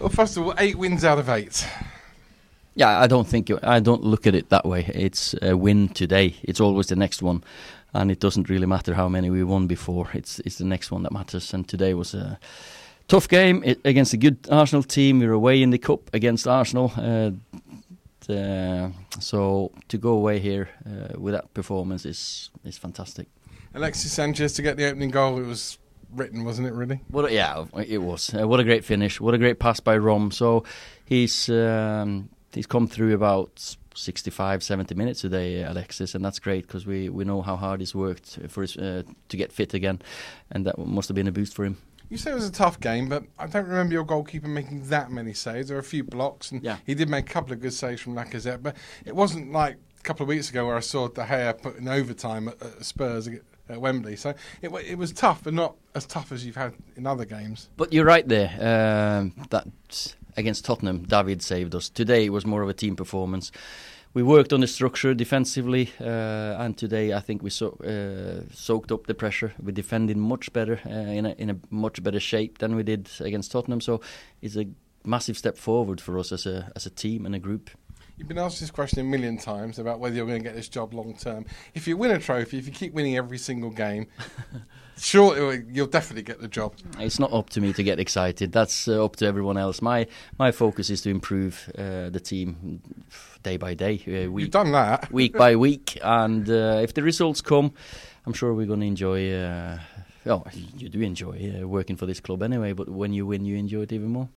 Well, first of all, eight wins out of eight. Yeah, I don't think I don't look at it that way. It's a win today. It's always the next one, and it doesn't really matter how many we won before. It's it's the next one that matters. And today was a tough game against a good Arsenal team. We were away in the cup against Arsenal. Uh, so to go away here uh, with that performance is is fantastic. Alexis Sanchez to get the opening goal. It was written, wasn't it? Really? What? Yeah, it was. Uh, what a great finish! What a great pass by Rom. So he's. Um, he's come through about 65, 70 minutes today, Alexis, and that's great because we, we know how hard he's worked for his, uh, to get fit again, and that must have been a boost for him. You say it was a tough game, but I don't remember your goalkeeper making that many saves. There were a few blocks, and yeah. he did make a couple of good saves from Lacazette, but it wasn't like a couple of weeks ago where I saw De Gea put in overtime at, at Spurs at Wembley. So it, it was tough, but not as tough as you've had in other games. But you're right there. Um, that against Tottenham, David saved us. Today it was more of a team performance. We worked on the structure defensively, uh, and today I think we so, uh, soaked up the pressure. We defended much better uh, in a in a much better shape than we did against Tottenham. So it's a massive step forward for us as a as a team and a group. You've been asked this question a million times about whether you're going to get this job long term. If you win a trophy, if you keep winning every single game, sure you'll definitely get the job. It's not up to me to get excited. That's uh, up to everyone else. My my focus is to improve uh, the team day by day. Uh, week, You've done that week by week, and uh, if the results come, I'm sure we're going to enjoy. Uh, oh, you do enjoy uh, working for this club anyway, but when you win, you enjoy it even more.